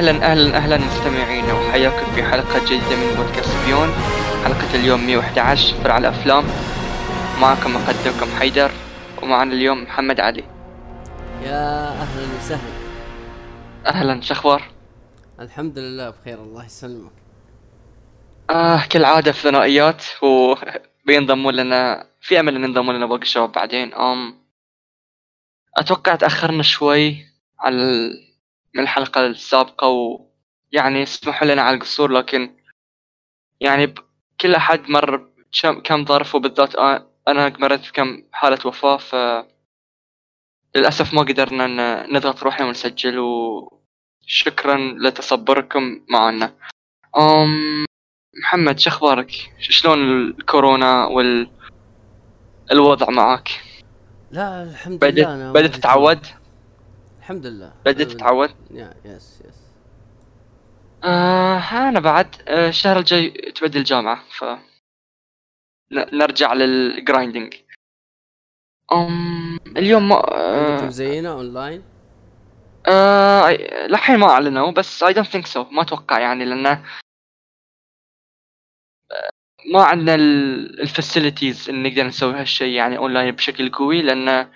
أهلا أهلا أهلا مستمعينا وحياكم في حلقة جديدة من بودكاست بيون حلقة اليوم 111 فرع الأفلام. معكم مقدمكم حيدر ومعنا اليوم محمد علي. يا أهلا وسهلا. أهلا شخبار؟ الحمد لله بخير الله يسلمك. آه كالعادة في ثنائيات وبينضموا لنا في أمل إن ينضموا لنا باقي الشباب بعدين. أم أتوقع تأخرنا شوي على من الحلقة السابقة ويعني اسمحوا لنا على القصور لكن يعني كل أحد مر كم ظرف وبالذات أنا مريت بكم حالة وفاة ف للأسف ما قدرنا نضغط روحنا ونسجل وشكرا لتصبركم معنا أم محمد شو أخبارك؟ شلون الكورونا وال الوضع معك؟ لا الحمد لله في تتعود؟ الحمد لله. أنا- تتعود؟ yeah yes yes. آه أنا بعد آه الشهر الجاي تبدي الجامعة ف نرجع لل grinding أم اليوم ما آه زينا اونلاين آه لحين ما أعلنوا بس I don't think so ما أتوقع يعني لأنه ما عندنا ال facilities إن نقدر نسوي هالشيء يعني اونلاين بشكل قوي لأن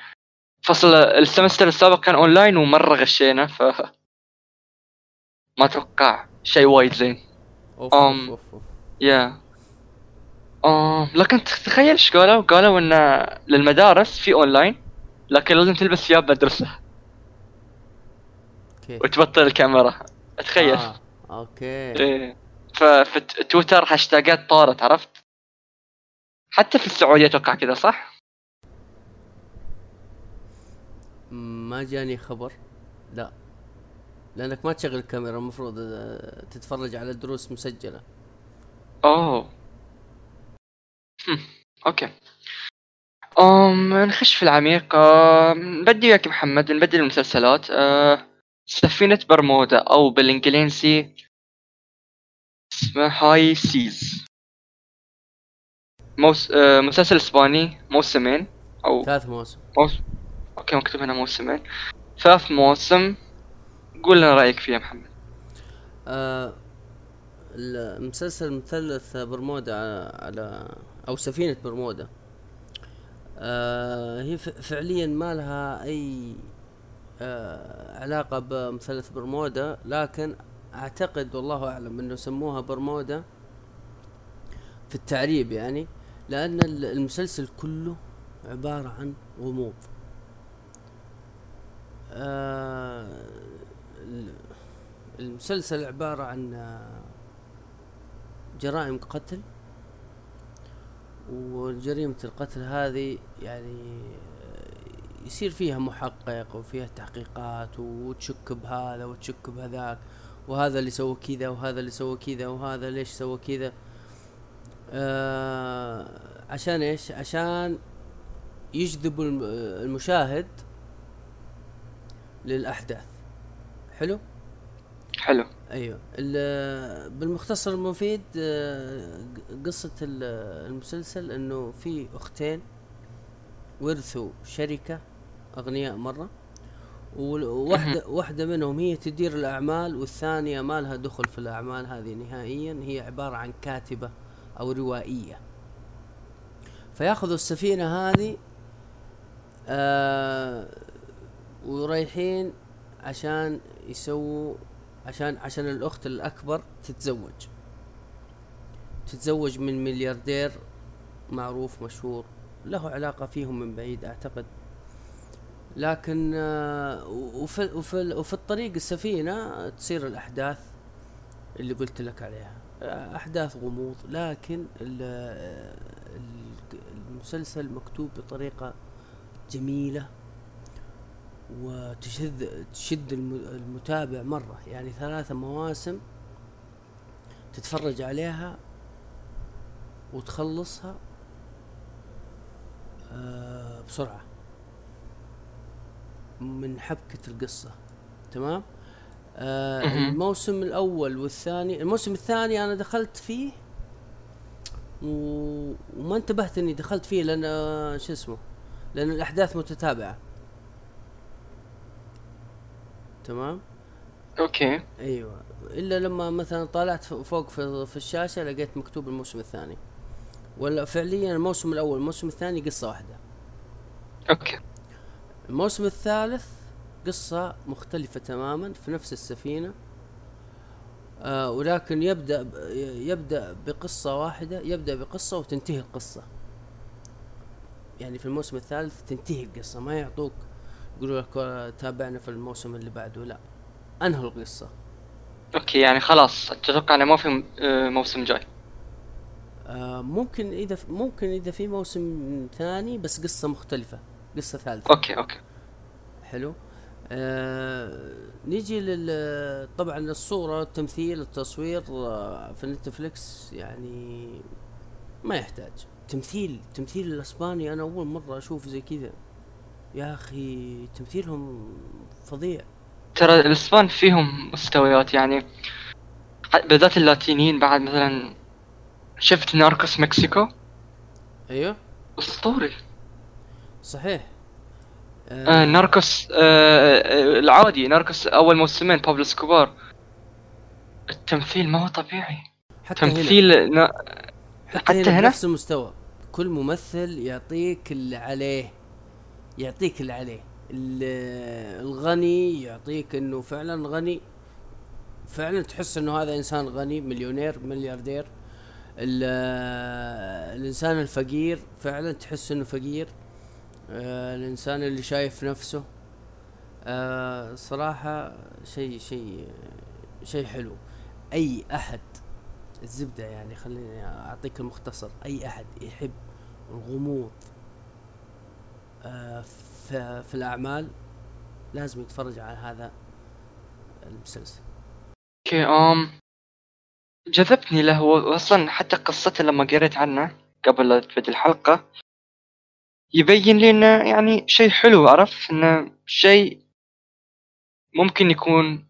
فصل ال semester السابق كان أونلاين ومرة غشينا ف ما أتوقع شيء وايد زين أوف أم. أوف أوف, أوف. yeah آه لكن تخيل إيش قالوا؟ قالوا إن للمدارس في أونلاين لكن لازم تلبس ثياب مدرسة okay وتبطل الكاميرا تخيل آه. okay إيه ففي تويتر هاشتاجات طارت عرفت؟ حتى في السعودية أتوقع كذا صح؟ ما جاني خبر. لا. لأنك ما تشغل الكاميرا المفروض آه، تتفرج على دروس مسجلة. أوه. okay. أم نخش في العميق. أم، بدي وياك محمد نبدل المسلسلات. أه سفينة برمودا أو بالإنجليزي اسمه High Seas موس... أه مسلسل إسباني موسمين أو ثلاث مواسم. موس... okay مكتوب هنا موسمين ثلاث مواسم. قول لنا رأيك فيها محمد. آه المسلسل مثلث برمودا على, على أو سفينة برمودا. آه هي فعليا ما لها أي آه علاقة بمثلث برمودا لكن أعتقد والله أعلم إنه سموها برمودا في التعريب يعني لأن ال- المسلسل كله عبارة عن غموض. آه ال- المسلسل عبارة عن آه، جرائم قتل. وجريمة القتل هذه يعني آه، يصير فيها محقق وفيها تحقيقات وتشك بهذا وتشك بهذاك وهذا اللي سوى كذا وهذا اللي سوى كذا وهذا ليش سوى كذا. آه عشان إيش؟ عشان الم- المشاهد للأحداث. حلو؟ حلو. أيوه. ال- بالمختصر المفيد آه، ق- قصة ال- المسلسل إنه في أختين ورثوا شركة أغنياء مرة وواحدة واحدة منهم هي تدير الأعمال والثانية ما لها دخل في الأعمال هذه نهائيا هي عبارة عن كاتبة أو روائية. فيأخذوا السفينة هذه آه ورايحين عشان يسووا عشان عشان الأخت الأكبر تتزوج. تتزوج من ملياردير معروف مشهور له علاقة فيهم من بعيد أعتقد. لكن آه، وفي, وفي, وفي الطريق السفينة تصير الأحداث اللي قلت لك عليها. آه، أحداث غموض لكن ال- المسلسل مكتوب بطريقة جميلة. وتشد تشد الم- المتابع مرة يعني ثلاثة مواسم تتفرج عليها وتخلصها آه بسرعة من حبكة القصة تمام آه. الموسم الأول والثاني الموسم الثاني أنا دخلت فيه. وما انتبهت إني دخلت فيه لأن آه، شو اسمه لأن الأحداث متتابعة تمام؟ okay. أيوه. إلا لما مثلا طالعت فوق في, في الشاشة لقيت مكتوب الموسم الثاني. ولا فعليا الموسم الأول الموسم الثاني قصة واحدة. okay. الموسم الثالث قصة مختلفة تماما في نفس السفينة. آه ولكن يبدأ يبدأ بقصة واحدة يبدأ بقصة وتنتهي القصة. يعني في الموسم الثالث تنتهي القصة ما يعطوك يقولوا لك تابعنا في الموسم اللي بعده. لا انهوا القصة؟ okay يعني خلاص تتوقع إنه ما في آه، موسم جاي. آه ممكن إذا ممكن إذا في موسم ثاني بس قصة مختلفة قصة ثالثة. okay okay. حلو. آه نيجي لل طبعا الصورة التمثيل التصوير آه في نتفليكس يعني ما يحتاج. تمثيل تمثيل الأسباني أنا أول مرة أشوف زي كذا. يا أخي تمثيلهم فظيع. ترى الإسبان فيهم مستويات يعني بالذات اللاتينيين بعد مثلا شفت ناركوس مكسيكو؟ أيوه. أسطوري. صحيح. آه ناركوس آه آه العادي ناركوس أول موسمين بابلو اسكوبار التمثيل ما هو طبيعي. حتى هنا. تمثيل نا... حتى, حتى هنا, هنا؟ بنفس المستوى. كل ممثل يعطيك اللي عليه. يعطيك اللي عليه. ال- الغني يعطيك إنه فعلا غني. فعلا تحس إنه هذا إنسان غني مليونير ملياردير. ال- الإنسان الفقير فعلا تحس إنه فقير. آه، الإنسان اللي شايف نفسه. آه، صراحة شيء شيء شيء حلو. أي أحد الزبدة يعني خليني أعطيك المختصر. أي أحد يحب الغموض في, في الأعمال لازم يتفرج على هذا المسلسل. أوكي أم جذبني له واصلا حتى قصته لما قريت عنه قبل لا تبدأ الحلقة. يبين لي إنه يعني شيء حلو عرفت؟ إنه شيء ممكن يكون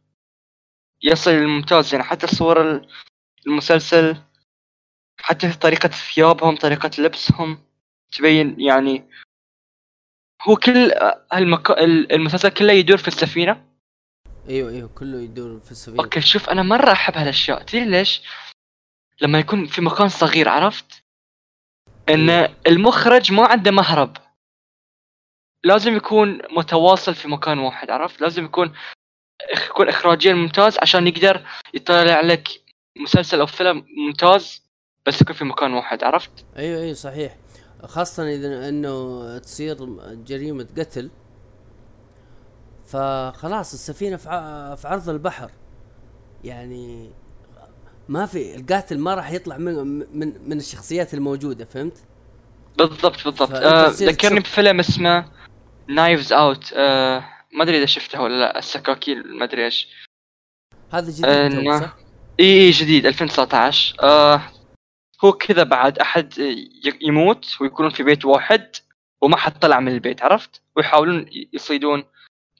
يصل للممتاز يعني حتى صور المسلسل حتى طريقة ثيابهم طريقة لبسهم تبين يعني هو كل هالمكا... المسلسل كله يدور في السفينة أيوه أيوه كله يدور في السفينة أوكي شوف أنا مرة أحب هالأشياء تدري ليش؟ لما يكون في مكان صغير عرفت؟ إن إيه. المخرج ما عنده مهرب لازم يكون متواصل في مكان واحد عرفت؟ لازم يكون يكون اخراجيا ممتاز عشان يقدر يطلع لك مسلسل أو فيلم ممتاز بس يكون في مكان واحد عرفت؟ أيوه أيوه صحيح خاصة إذا إنه تصير جريمة قتل فخلاص السفينة في عرض البحر يعني ما في القاتل ما راح يطلع من من من الشخصيات الموجودة فهمت؟ بالضبط بالضبط آه ذكرني. بفيلم اسمه Knives Out آه ما أدري إذا شفته ولا لا السكاكين ما أدري إيش هذا جديد آه، صح؟ إي إي جديد 2019 آه هو كذا بعد أحد يموت ويكونون في بيت واحد وما حد طلع من البيت عرفت؟ ويحاولون يصيدون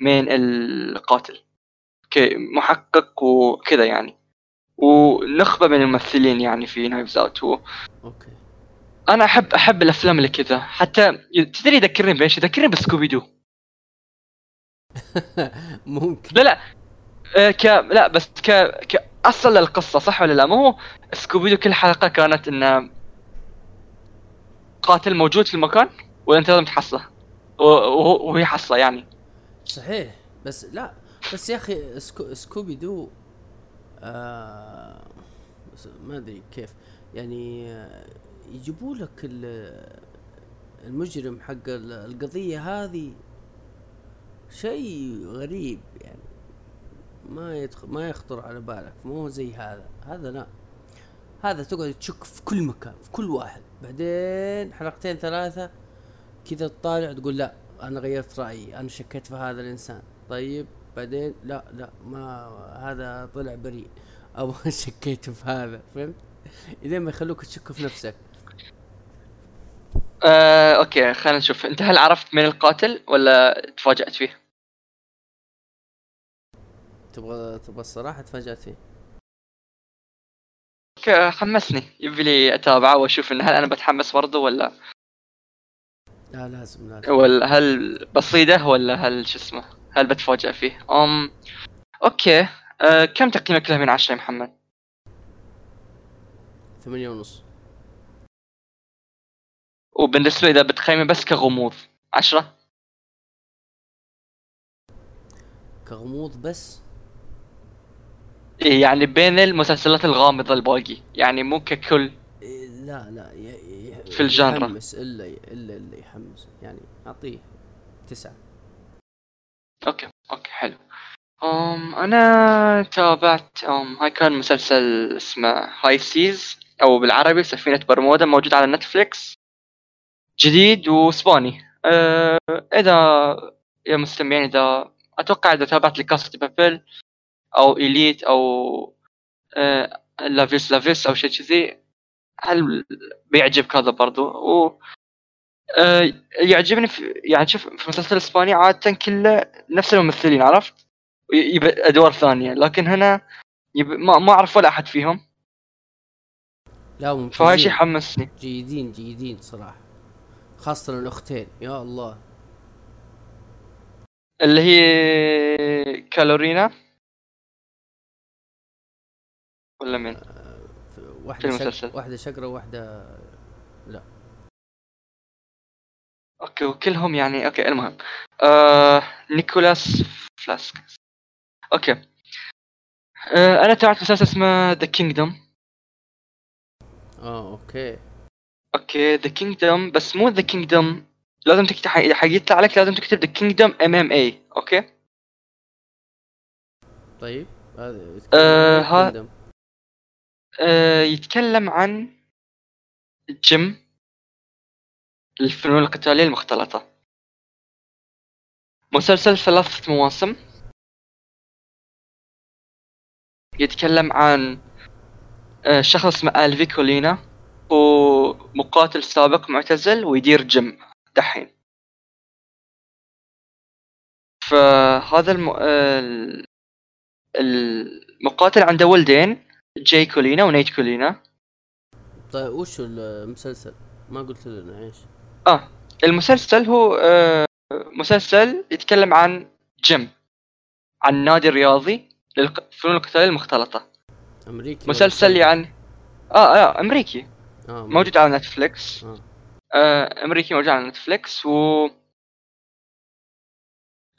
من القاتل. okay محقق وكذا يعني. ونخبة من الممثلين يعني في Knives Out و... okay. أنا أحب أحب الأفلام اللي كذا. حتى تدري يذكرني بإيش؟ يذكرني بسكوبي دو ممكن. لا لا. آه، ك لا بس ك كاصل القصة صح ولا لا؟ ما هو سكوبي دو كل حلقة كانت إنه قاتل موجود في المكان وانت لازم تحصله؟ وهي حصله يعني. صحيح. بس لا بس يا أخي سكو سكوبي دو آه ما أدري كيف. يعني آه، يجيبوا لك ال- المجرم حق ال- القضية هذه شيء غريب يعني. ما يدخل ما يخطر على بالك مو زي هذا. هذا لا. هذا تقعد تشك في كل مكان في كل واحد. بعدين حلقتين ثلاثة كذا تطالع تقول لا أنا غيرت رأيي أنا شكيت في هذا الإنسان. طيب بعدين لا لا ما هذا طلع بريء. أو شكيت في هذا فهمت؟ الين ما يخلوك تشك في نفسك. آه، أوكي خلينا نشوف. أنت هل عرفت من القاتل ولا تفاجأت فيه؟ تبغى تبغى الصراحة تفاجأت فيه. حمسني. يبي لي أتابعه وأشوف إن هل أنا بتحمس برضه ولا لا لازم لازم. ولا هل بصيدة ولا هل شو اسمه؟ هل بتفاجأ فيه؟ أم أوكي. أه كم تقييمك له من عشرة يا محمد؟ ثمانية ونص. وبالنسبة إذا بتقيمه بس كغموض عشرة؟ كغموض بس؟ يعني بين المسلسلات الغامضة الباقي. يعني مو ككل. إيه، لا لا ي- ي- في ال genre. يحمس إلا إلا اللي يحمس. يعني أعطيه تسعة. okay okay حلو. أم أنا تابعت أم هاي كان مسلسل اسمه High Seas أو بالعربي سفينة برمودا موجود على نتفليكس. جديد وإسباني. أه إذا يا مستمعين إذا أتوقع إذا تابعت لكاسا دي بابل أو إليت أو أه لافيس لافيس أو شيء كذي هل بيعجبك هذا برضو؟ و آه، يعجبني في يعني شوف في المسلسل الاسباني عادة كله نفس الممثلين عرفت؟ أدوار ثانية لكن هنا yep ما ما أعرف ولا أحد فيهم. لا ممتازين. فهاي شيء حمسني جيدين جيدين صراحة. خاصة الأختين. يا الله. اللي هي كالورينا. ولا مين؟ ف- في واحدة المسلسل. شق... واحدة شقرة وواحدة okay وكلهم يعني okay المهم. آه نيكولاس فلاسكس okay. آه أنا تابعت مسلسل اسمه The Kingdom آه okay. Okay The Kingdom بس مو The Kingdom لازم تكتب إذا حيطلع لك لازم تكتب The Kingdom MMA okay؟ طيب. هذا آه، ها-. آه يتكلم عن جيم الفنون القتالية المختلطة. مسلسل ثلاثة مواسم. يتكلم عن آه، شخص اسمه ألفي كولينا هو مقاتل سابق معتزل ويدير جيم دحين. فهذا الم... آه، ال- المقاتل عنده ولدين جاي كولينا ونيت كولينا طيب وش المسلسل؟ ما قلت لنا إيش؟ آه المسلسل هو آه مسلسل يتكلم عن جيم عن نادي رياضي للفنون القتالية المختلطة أمريكي مسلسل؟ يعني آه آه أمريكي آه موجود على Netflix آه. آه أمريكي موجود على Netflix و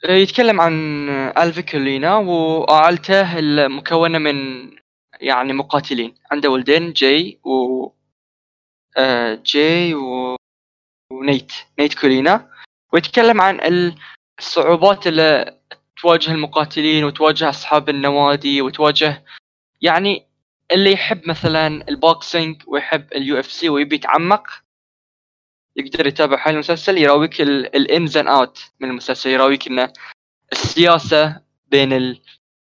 آه، يتكلم عن ألفي كولينا وعائلته المكونة من يعني مقاتلين عنده ولدين جاي و آه جاي و... ونيت نيت كولينا ويتكلم عن ال- الصعوبات اللي تواجه المقاتلين وتواجه أصحاب النوادي وتواجه يعني اللي يحب مثلا ال boxing ويحب ال UFC ويبي يتعمق يقدر يتابع هاي المسلسل يراويك ال ins and outs من المسلسل يراويك انه السياسة بين.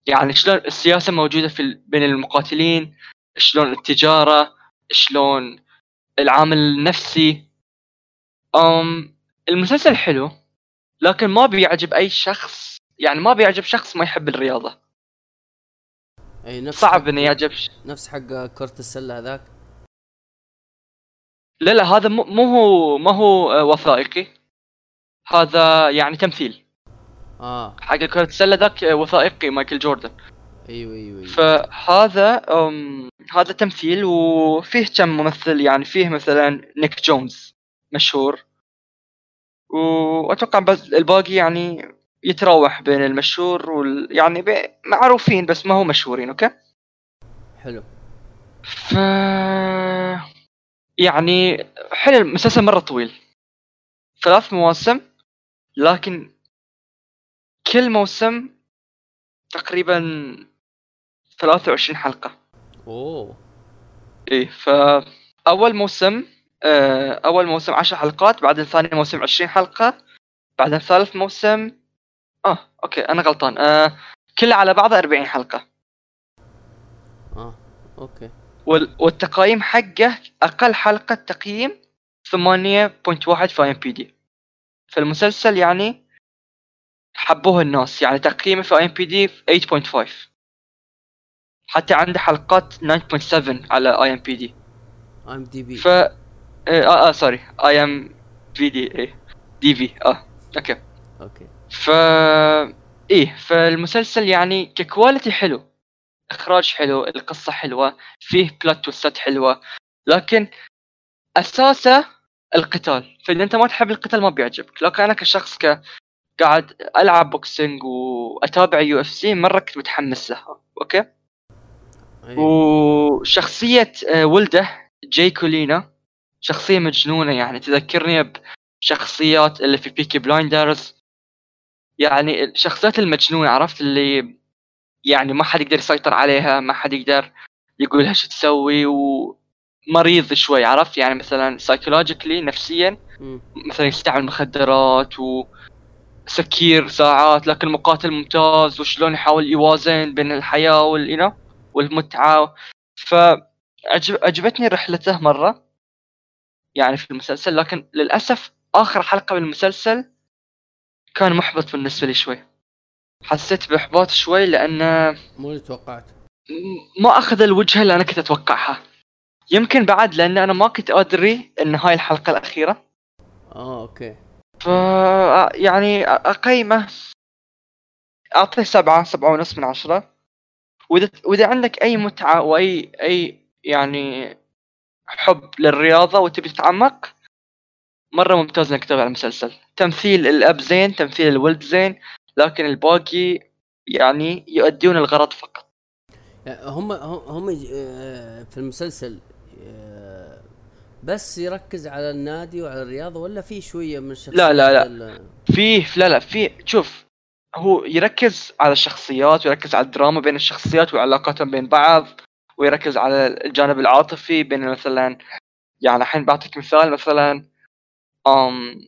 يعني شلون السياسة موجودة في. بين المقاتلين شلون التجارة شلون العامل النفسي أم المسلسل حلو لكن ما بيعجب أي شخص يعني ما بيعجب شخص ما يحب الرياضة أي نفس صعب إنه يعجب. نفس حق كرة السلة هذاك لا لا هذا مو مو هو ما هو آه، وثائقي هذا يعني تمثيل آه. حق كرة السلة ذاك وثائقي مايكل جوردن. أيوه أيوه, أيوة. فهذا أم هذا تمثيل وفيه كم ممثل يعني فيه مثلا نيك جونز مشهور. وأتوقع بس الباقي يعني يتراوح بين المشهور وال يعني معروفين بس ما هو مشهورين أوكي؟ حلو. ف يعني حلو المسلسل مرة طويل. ثلاث مواسم لكن كل موسم تقريبا 23 حلقة. أوه. إيه فأول موسم آه، أول موسم 10 حلقات بعدين ثاني موسم 20 حلقة بعدين ثالث موسم آه okay أنا غلطان آه كله على بعضه 40 حلقة. آه okay. وال- والتقييم حقه أقل حلقة تقييم 8.1 في IMBD. فالمسلسل يعني حبوه الناس. يعني تقييمه في IMBD 8.5 حتى عنده حلقات 9.7 على اي ام بي دي ام دي بي ف آه آه, آه sorry IMDB إيه. DB آه. Okay. Okay. ف إيه فالمسلسل يعني ك quality حلو. إخراج حلو القصة حلوة فيه plot twist ات حلوة. لكن أساسه القتال. فإذا أنت ما تحب القتال ما بيعجبك. لكن أنا كشخص ك قاعد ألعب boxing وأتابع UFC مرة كنت متحمس لها okay؟ أيوة. وشخصية آه، ولده جاي كولينا شخصية مجنونة يعني. تذكرني بشخصيات اللي في Peaky Blinders يعني الشخصيات المجنونة عرفت؟ اللي يعني ما حد يقدر يسيطر عليها ما حد يقدر يقول لها شو تسوي ومريض شوي عرفت؟ يعني مثلا psychologically نفسيا. مثلا يستعمل مخدرات وسكير ساعات لكن مقاتل ممتاز وشلون يحاول يوازن بين الحياة وال you know والمتعة. فعجبتني رحلته مرة يعني في المسلسل لكن للأسف آخر حلقة بالمسلسل كان محبط بالنسبة لي شوي. حسيت بإحباط شوي لأنه مو اللي توقعت ما أخذ الوجهه اللي أنا كنت أتوقعها. يمكن بعد لأن أنا ما كنت أدري إن هاي الحلقة الأخيرة. آه أوكي. ف يعني أقيمه. أعطيه سبعة سبعة ونص من عشرة. وإذا وإذا عندك أي متعة وأي أي يعني حب للرياضة وتبي تتعمق مرة ممتاز إنك تتابع المسلسل. تمثيل الأب زين تمثيل الولد زين لكن الباقي يعني يؤدون الغرض فقط. هم هم آه، في المسلسل آه، بس يركز على النادي وعلى الرياضة ولا في شوية من الشخصيات لا، لا. ال- فيه لا لا في شوف هو يركز على الشخصيات ويركز على الدراما بين الشخصيات وعلاقاتهم بين بعض ويركز على الجانب العاطفي بين مثلا يعني الحين بعطيك مثال مثلا أم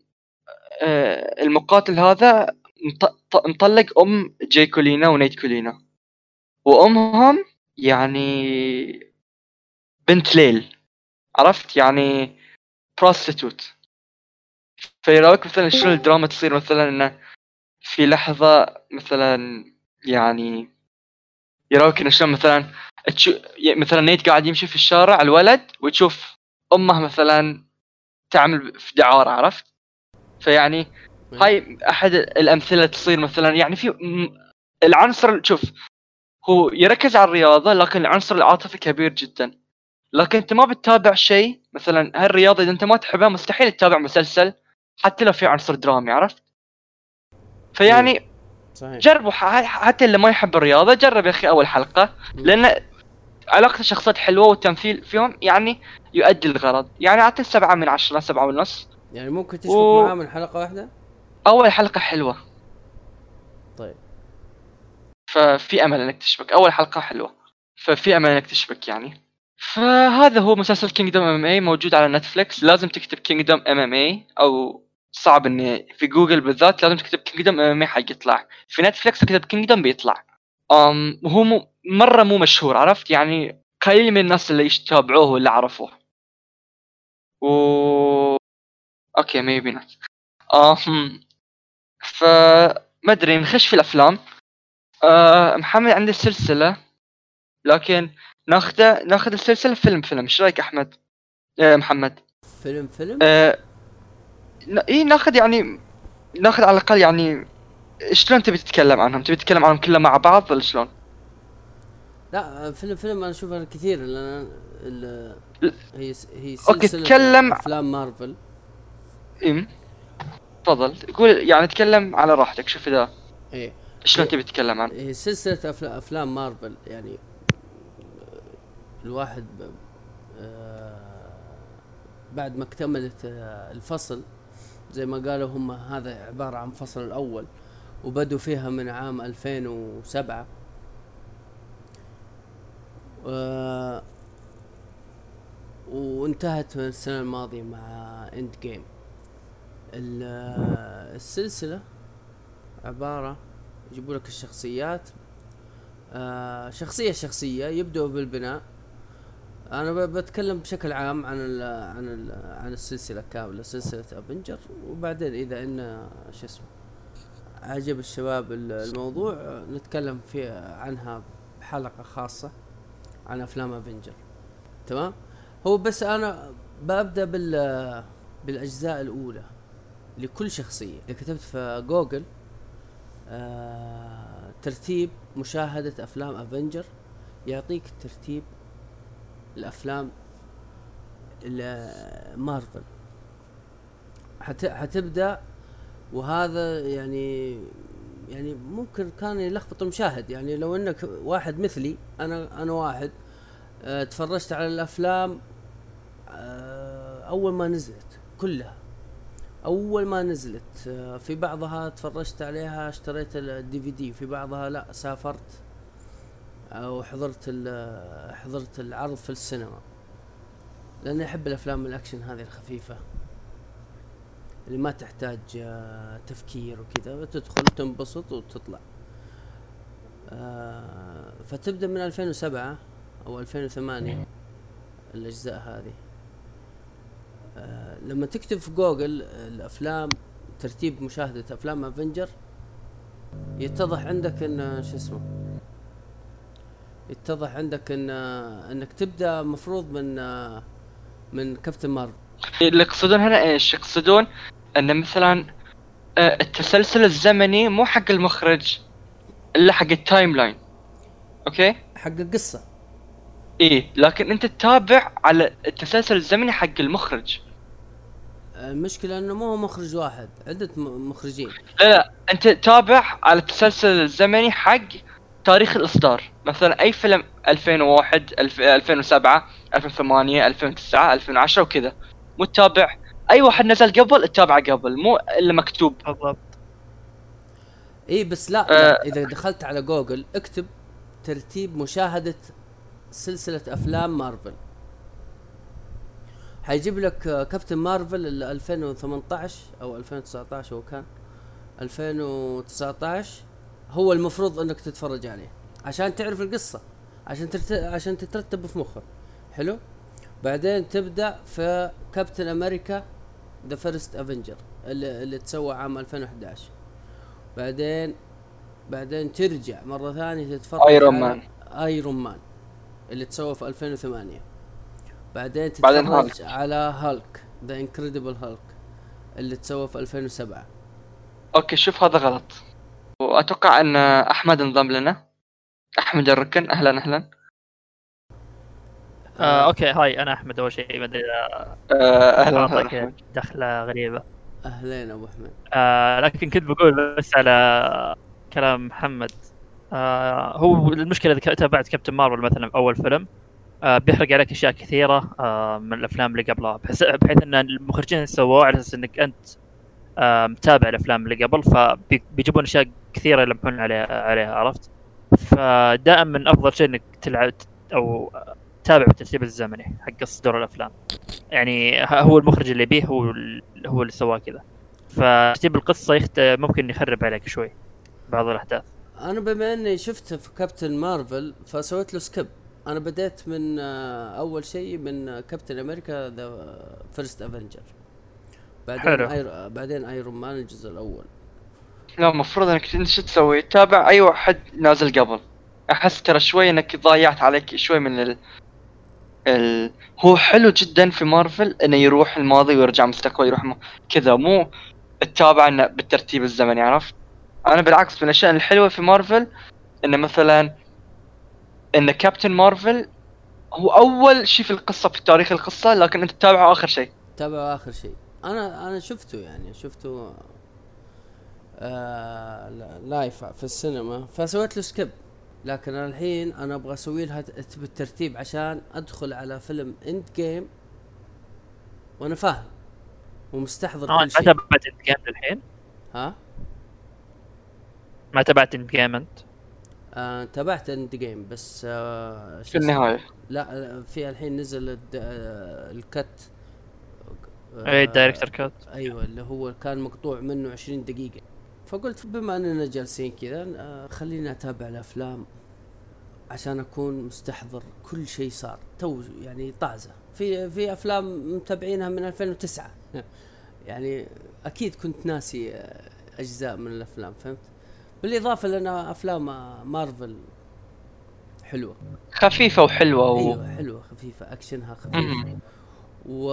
آه، المقاتل هذا مطلق أم جاي كولينا ونيت كولينا وأمهم يعني بنت ليل عرفت يعني prostitute فيراويك مثلا شلون الدراما تصير مثلا إنه في لحظة مثلا يعني يراويك إنه شلون مثلا تشوف مثلا نيت قاعد يمشي في الشارع الولد وتشوف أمه مثلا تعمل في دعارة عرفت؟ فيعني هاي أحد الأمثلة تصير مثلا. يعني في العنصر شوف هو يركز على الرياضة لكن العنصر العاطفي كبير جدا. لكن انت ما بتتابع شيء مثلا هالرياضة إذا انت ما تحبها مستحيل تتابع مسلسل حتى لو في عنصر درامي عرفت؟ فيعني صحيح. جربوا حتى اللي ما يحب الرياضة جرب يا أخي أول حلقة لأن علاقة الشخصيات حلوة والتمثيل فيهم يعني يؤدي الغرض يعني اعطيه سبعة من عشرة سبعة ونص. يعني ممكن تشبك و- معاه من حلقة واحدة؟ أول حلقة حلوة. طيب. ففي أمل إنك تشبك أول حلقة حلوة. ففي أمل إنك تشبك يعني. فهذا هو مسلسل Kingdom MMA موجود على Netflix لازم تكتب Kingdom MMA أو صعب إني في جوجل بالذات لازم تكتب Kingdom MMA حيطلع. في Netflix تكتب Kingdom بيطلع. وهو مو مرة مو مشهور عرفت؟ يعني قليل من الناس اللي يتابعوه واللي عرفوه. و okay maybe not أم ف أدري نخش في الأفلام. آه محمد عنده سلسلة؟ لكن ناخذه ناخذ السلسلة فيلم فيلم إيش رأيك أحمد؟ آه محمد فيلم فيلم آه اي ناخذ يعني ناخذ على الأقل يعني شلون تبي تتكلم عنهم؟ تبي تتكلم عنهم كلهم مع بعض ولا شلون؟ لا فيلم فيلم أنا اشوفها كثير لأن ال- هي هي أوكي، سلسلة تكلم- أفلام مارفل امم تفضل قول يعني تكلم على راحتك شوف إذا إيه شلون. تبي تتكلم عنه؟ هي سلسلة أفلام مارفل يعني الواحد آه، بعد ما اكتملت آه، الفصل زي ما قالوا هم هذا عبارة عن فصل الأول وبدوا فيها من عام 2007 و- وانتهت من السنة الماضية مع Endgame السلسلة عبارة يجيبوا لك الشخصيات آه شخصية شخصية يبدأوا بالبناء. أنا بتكلم بشكل عام عن ال عن ال عن السلسلة كاملة سلسلة Avenger وبعدين إذا إن شو اسمه عجب الشباب ال- الموضوع نتكلم في عنها بحلقة خاصة عن أفلام افنجر تمام؟ هو بس أنا ببدا بال بالأجزاء الأولى لكل شخصية. إذا كتبت في جوجل آه ترتيب مشاهدة أفلام افنجر يعطيك ترتيب الأفلام مارفل حت حتبدأ وهذا يعني يعني ممكن كان يلخبط المشاهد يعني لو إنك واحد مثلي أنا أنا واحد آه تفرجت على الأفلام آه أول ما نزلت كلها. أول ما نزلت آه في بعضها تفرجت عليها اشتريت ال DVD في بعضها لا سافرت. أو حضرت حضرت العرض في السينما. لأني أحب الأفلام الاكشن هذه الخفيفة. اللي ما تحتاج آه، تفكير وكذا تدخل تنبسط وتطلع. آه، فتبدأ من 2007 أو 2008 الأجزاء هذه. آه، لما تكتب في جوجل الأفلام ترتيب مشاهدة أفلام افنجر يتضح عندك إن شو اسمه يتضح عندك إن إنك تبدأ مفروض من من Captain Marvel. اللي يقصدون هنا إيش؟ يقصدون إن مثلا آه، التسلسل الزمني مو حق المخرج إلا حق ال timeline okay؟ حق القصة. إيه لكن أنت تتابع على التسلسل الزمني حق المخرج. المشكلة إنه مو هو مخرج واحد عدة مخرجين. لا لا أنت تتابع على التسلسل الزمني حق تاريخ الإصدار. مثلا أي فيلم 2001 2007 2008 2009 2010 وكذا. مو تتابع أي واحد نزل قبل تتابعه قبل مو إلا مكتوب. بالضبط. إي بس لا, لا آه. إذا دخلت على جوجل اكتب ترتيب مشاهدة سلسلة أفلام مارفل. حيجيب لك كابتن مارفل 2018 أو 2019 هو كان 2019 هو المفروض انك تتفرج عليه عشان تعرف القصة عشان ترت... عشان تترتب في مخك حلو؟ بعدين تبدأ في كابتن أمريكا The First Avenger اللي, اللي تسوى عام 2011 بعدين بعدين ترجع مرة ثانية تتفرج Iron Man Iron Man اللي تسوى في 2008 بعدين تتفرج بعدين هالك. على Hulk The Incredible Hulk اللي تسوى في 2007 okay شوف هذا غلط. وأتوقع أن أحمد انضم لنا. أحمد الركن. أهلا أهلا. آه okay. hi أنا أحمد أول شيء. ما أدري آه أهلا دخلة غريبة. أهلين أبو أحمد. آه لكن كنت بقول بس على كلام محمد. آه هو المشكلة إذا تابعت كابتن مارفل مثلا أول فيلم آه بيحرق عليك أشياء كثيرة آه من الأفلام اللي قبلها. بحيث, بحيث إن المخرجين سووه على أساس إنك أنت متابع الأفلام اللي قبل فبيجيبون أشياء كثيرة يلمحون عليها عليها عرفت؟ فدائما أفضل شيء إنك تلعب أو تابع بالترتيب الزمني حق صدور الأفلام. يعني هو المخرج اللي بيه هو هو اللي سواه كذا. فترتيب القصة يخت... ممكن يخرب عليك شوي بعض الأحداث. أنا بما إني شفته في كابتن مارفل فسويت له skip أنا بديت من آه، أول شيء من كابتن أمريكا The First Avenger بعدين حلو. Ir... بعدين Iron Man الجزء الأول. لا المفروض إنك أنت شو تسوي؟ تتابع أي واحد نازل قبل. أحس ترى شوي إنك ضيعت عليك شوي من ال... ال... هو حلو جدا في مارفل إنه يروح الماضي ويرجع مستقبل يروح م... كذا. مو تتابع إنه بالترتيب الزمني عرفت؟ أنا بالعكس من الأشياء الحلوة في مارفل إنه مثلا إن كابتن مارفل هو أول شيء في القصة في تاريخ القصة لكن أنت تتابعه آخر شيء. تتابعه آخر شيء. أنا أنا شفته يعني شفته آه live في السينما فسويت له skip لكن الحين أنا أبغى أسوي لها بالترتيب عشان أدخل على فيلم Endgame وأنا فاهم ومستحضر آه كل شيء ما تابعت Endgame الحين؟ ها؟ ما تابعت Endgame أنت؟ آه تابعت Endgame بس آه في النهاية لا في الحين نزل ال cut آه اي ال director cut أيوه اللي هو كان مقطوع منه 20 دقيقة. فقلت بما أننا جالسين كذا آه خلينا أتابع الأفلام عشان أكون مستحضر كل شيء صار. تو يعني طازة. في في أفلام متابعينها من 2009 يعني أكيد كنت ناسي أجزاء من الأفلام فهمت؟ بالإضافة لأن أفلام مارفل حلوة. خفيفة وحلوة و... أيوه حلوة خفيفة أكشنها خفيف. و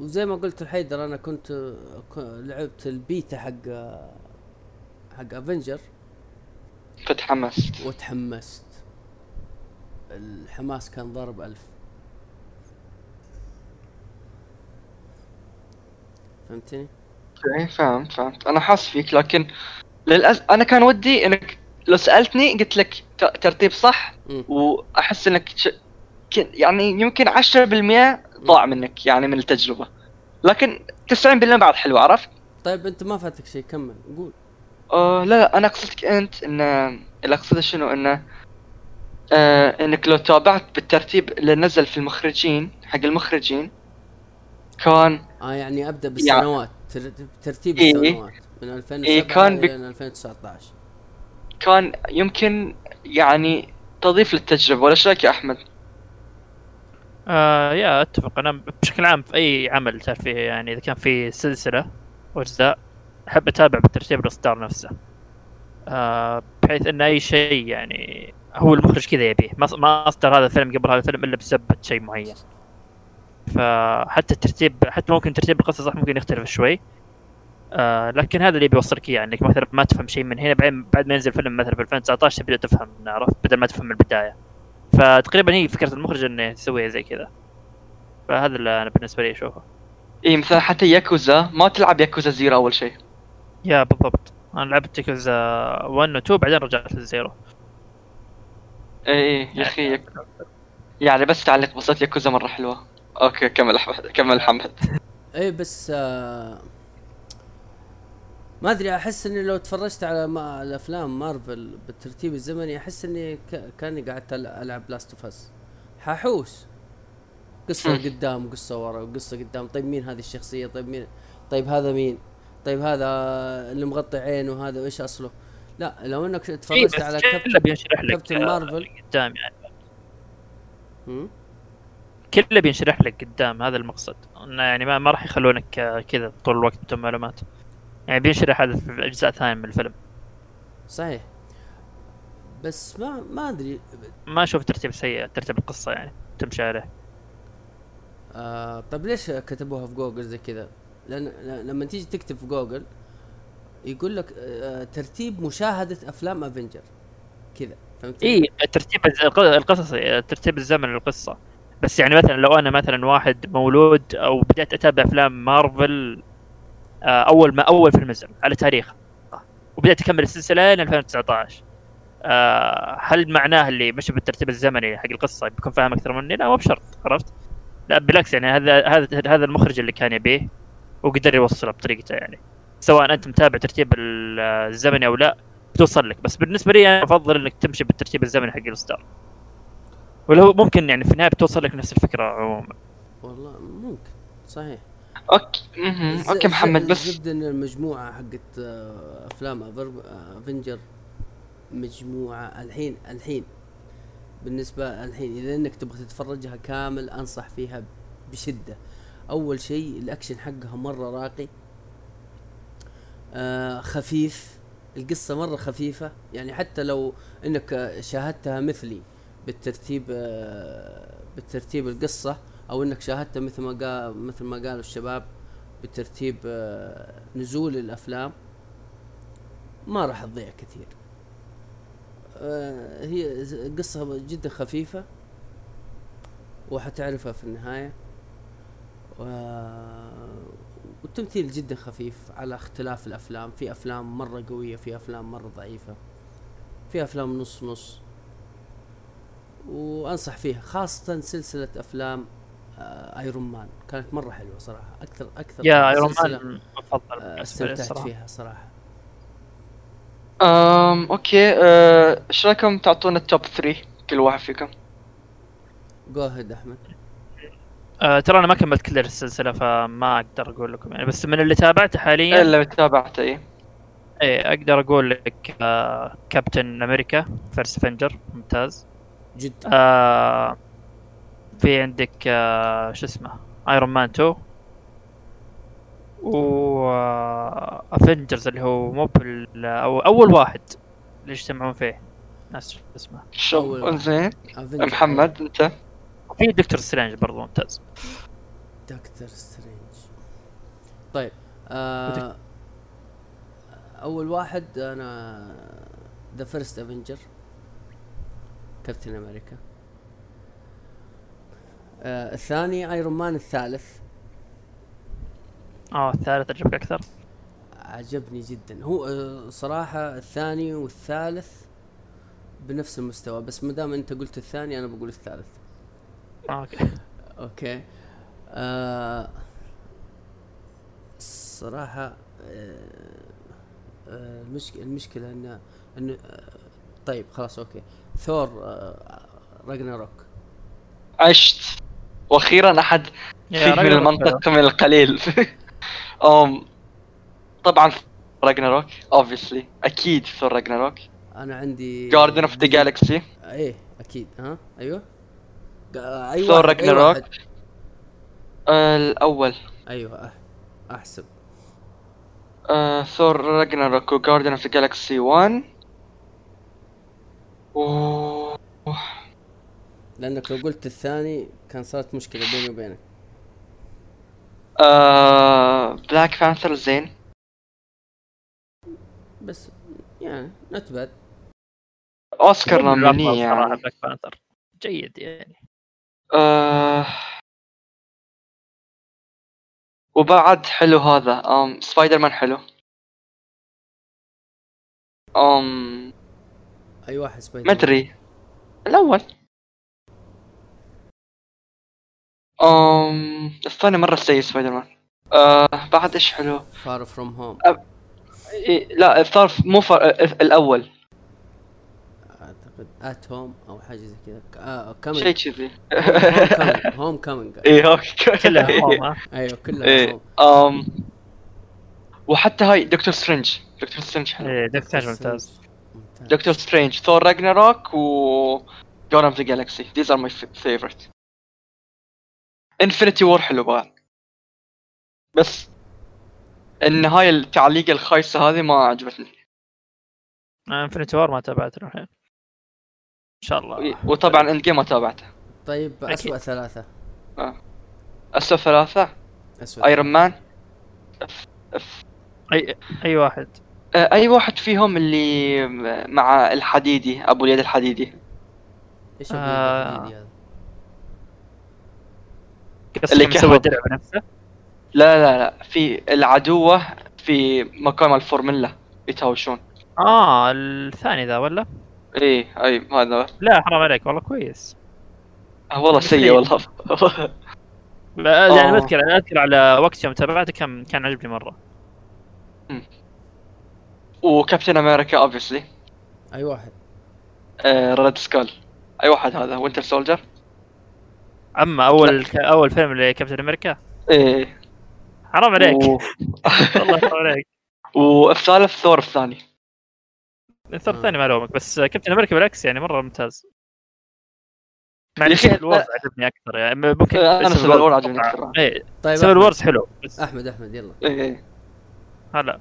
وزي ما قلت الحيدر أنا كنت لعبت البيتا حق حق افنجر فتحمست. وتحمست. الحماس كان ضارب ألف. فهمتني؟ أوكي فهمت فهمت أنا حاس فيك لكن للاسف أنا كان ودي إنك لو سألتني قلت لك ترتيب صح. وأحس إنك ك- يعني يمكن 10% ضاع منك يعني من التجربة لكن 90% بعد حلو عرفت؟ طيب أنت ما فاتك شيء كمل قول آه لا لا أنا اقصدك أنت إن اللي اقصده شنو انه آه إنك لو تابعت بالترتيب اللي نزل في المخرجين حق المخرجين كان آه يعني أبدأ بالسنوات تر- ترتيب إيه. السنوات من 2007 إيه، كان إلى بك- 2019 كان يمكن يعني تضيف للتجربة ولا إيش رايك يا أحمد؟ آه يا أتفق. أنا بشكل عام في أي عمل ترفيهي يعني إذا كان في سلسلة واجزاء أحب أتابع بالترتيب الأصدار نفسه. آه بحيث إن أي شيء يعني هو المخرج كذا يبيه. ما أصدر هذا الفيلم قبل هذا الفيلم إلا بسبب شيء معين. فحتى الترتيب حتى ممكن ترتيب القصة صح ممكن يختلف شوي. آه لكن هذا اللي بيوصلك اياه إنك مثلا ما تفهم شيء من هنا بعدين بعد ما ينزل فيلم مثلا في 2019 تبدأ تفهم عرفت؟ بدل ما تفهم من البداية. فتقريبا هي فكرة المخرج إنه يسويها زي كذا. فهذا اللي أنا بالنسبة لي أشوفه. إي مثلا حتى ياكوزا ما تلعب ياكوزا zero أول شيء. yeah بالضبط. أنا لعبت ياكوزا 1 و 2 بعدين رجعت لل zero. إي إي يا أخي يك- يعني بس تعلق بسيط ياكوزا مرة حلوة. okay كمل أحمد كمل أحمد إي بس آه ما أدري أحس إني لو تفرجت على ما الافلام مارفل بالترتيب الزمني أحس إني ك... كأني قاعد أل- ألعب Last of Us حاحوس. قصة. قدام قصه ورا وقصة قدام. طيب مين هذه الشخصية؟ طيب مين طيب هذا مين؟ طيب هذا اللي مغطي عينه هذا وإيش أصله؟ لا لو إنك إيه تفرجت على كله كابتن بينشرح لك كابتن آه، مارفل. قدام يعني؟ كله بينشرح لك قدام هذا المقصد. إنه يعني ما, ما راح يخلونك آه، كذا طول الوقت بدون معلومات. يعني بينشرح هذا في أجزاء ثانية من الفيلم. صحيح. بس ما ما أدري. ما أشوف ترتيب سيء ترتيب القصة يعني تمشي عليه. آه طيب ليش كتبوها في جوجل زي كذا؟ لأن لما تيجي تكتب في جوجل يقول لك آه ترتيب مشاهدة أفلام Avenger كذا فهمت؟ اي ترتيب القصصي ترتيب الزمن للقصة. بس يعني مثلا لو أنا مثلا واحد مولود أو بديت أتابع أفلام مارفل أول ما أول فيلم نزل على تاريخ. وبدأت اكمل السلسلة لين 2019 آه، هل معناه اللي مشي بالترتيب الزمني حق القصة بيكون فاهم أكثر مني؟ لا مو بشرط عرفت؟ لا بالعكس يعني هذا هذا هذا المخرج اللي كان يبيه وقدر يوصله بطريقته يعني. سواء أنت متابع ترتيب ال- الزمني أو لا بتوصل لك. بس بالنسبة لي أنا أفضل إنك تمشي بالترتيب الزمني حق الاصدار ولو ممكن يعني في النهاية بتوصل لك نفس الفكرة عموما. والله ممكن صحيح. okay. مهم. okay محمد بس الزبدة ان المجموعة حقت آه أفلام Avenger مجموعة الحين الحين. بالنسبة الحين إذا إنك تبغى تتفرجها كامل أنصح فيها بشدة. أول شيء الأكشن حقها مرة راقي. آه خفيف. القصة مرة خفيفة. يعني حتى لو إنك شاهدتها مثلي بالترتيب آه بالترتيب القصة أو إنك شاهدتها مثل ما قال مثل ما قالوا الشباب بترتيب آه نزول الأفلام ما راح تضيع كثير. آه هي قصة جدا خفيفة وحتعرفها في النهاية. و- والتمثيل جدا خفيف على اختلاف الأفلام. في أفلام مرة قوية في أفلام مرة ضعيفة في أفلام نص نص. وأنصح فيها خاصة سلسلة أفلام Iron Man كانت مرة حلوة صراحة. أكثر أكثر يا Iron Man مفضل آه، استمتعت فيها صراحة. أم okay أه، إيش رأيكم تعطونا ال top 3 كل واحد فيكم. go ahead أحمد. آه ترى أنا ما كملت كل السلسلة فما أقدر أقول لكم يعني. بس من اللي تابعته حاليا الا تابعته اي إيه أقدر أقول لك آه كابتن أمريكا First Avenger ممتاز. جدا آه في عندك آه شو اسمه Iron Man 2 و Avengers اللي هو مو بال أو أول واحد اللي يجتمعون فيه. ناس شو اسمه. شو؟ أول. زين Avenger. محمد أنت؟ في دكتور سترينج برضو ممتاز. دكتور سترينج طيب آه أول واحد أنا the first Avenger كابتن أمريكا آه الثاني Iron Man الثالث. آه الثالث عجبك أكثر؟ عجبني جدا. هو آه صراحة الثاني والثالث بنفس المستوى بس ما دام أنت قلت الثاني أنا بقول الثالث. آه، okay. Okay. آه الصراحة آه آه المشكلة المشكلة ان ان طيب خلاص okay. ثور آه Ragnarok عشت. وأخيرا أحد فيه من المنطق من القليل. أم طبعا Ragnarok obviously أكيد ثور Ragnarok أنا عندي Guardians of the Galaxy إيه أكيد. ها؟ أيوه. آه، أي ثور Ragnarok. الأول. أيوه أحسب. ثور Ragnarok و Guardians of the Galaxy 1 و لأنك لو قلت الثاني كان صارت مشكلة بيني وبينك. آه، Black Panther زين. بس يعني not bad أوسكار صراحة nominee يعني. بلاك بانثر جيد يعني. آه وبعد حلو هذا. آم سبايدر مان حلو. آم أي واحد Spider ما ادري الأول. أم الثاني مرة سيء سبايدر مان. آه بعد إيش حلو؟ Far From Home إيه لا الثالث مو فر... الأول. أعتقد at home أو حاجة زي كذا. آه شيء coming كذي. Homecoming إيه okay كلها home أيوه كلها home أم وحتى هاي دكتور سترينج. دكتور سترينج حلو. إيه دكتور ممتاز. ممتاز. دكتور سترينج ثور Ragnarok و Guardians of the Galaxy these are my fa- favorite. Infinity War حلو بعد بس النهاية التعليق الخايسة هذه ما عجبتني. Infinity War ما تابعته الحين إن شاء الله. وطبعا Endgame ما تابعته. طيب. اسوء ثلاثة. اسوء ثلاثة؟ اسوء Iron Man اف اف اي أي واحد. آه، أي واحد فيهم اللي مع الحديدي أبو اليد الحديدي. إيش آه. آه. هذا؟ قصدك اللي كهرب. الدرع بنفسه؟ لا لا لا. في العدوة في مكان الفورمولا يتهاوشون. آه الثاني ذا ولا؟ إيه أي هذا. لا حرام عليك والله كويس. آه، والله سيء سيء. والله. لا يعني آه. أذكر أذكر على وقت يوم تابعته كان كان عجبني مرة. وكابتن أمريكا obviously أي واحد. Red Skull. أي واحد هذا؟ Winter Soldier؟ أما أول ك... أول فيلم لكابتن أمريكا؟ إيه. حرام عليك. و... والله حرام عليك. والثالث ثور الثاني. الثور. الثاني ما الومك بس كابتن أمريكا بالعكس يعني مرة ممتاز. مع Civil Wars عجبني أكثر يعني ممكن Civil War War عجبني. أكثر. إيه طيب Civil أحمد. Wars حلو. بس أحمد أحمد يلا. إيه هلا.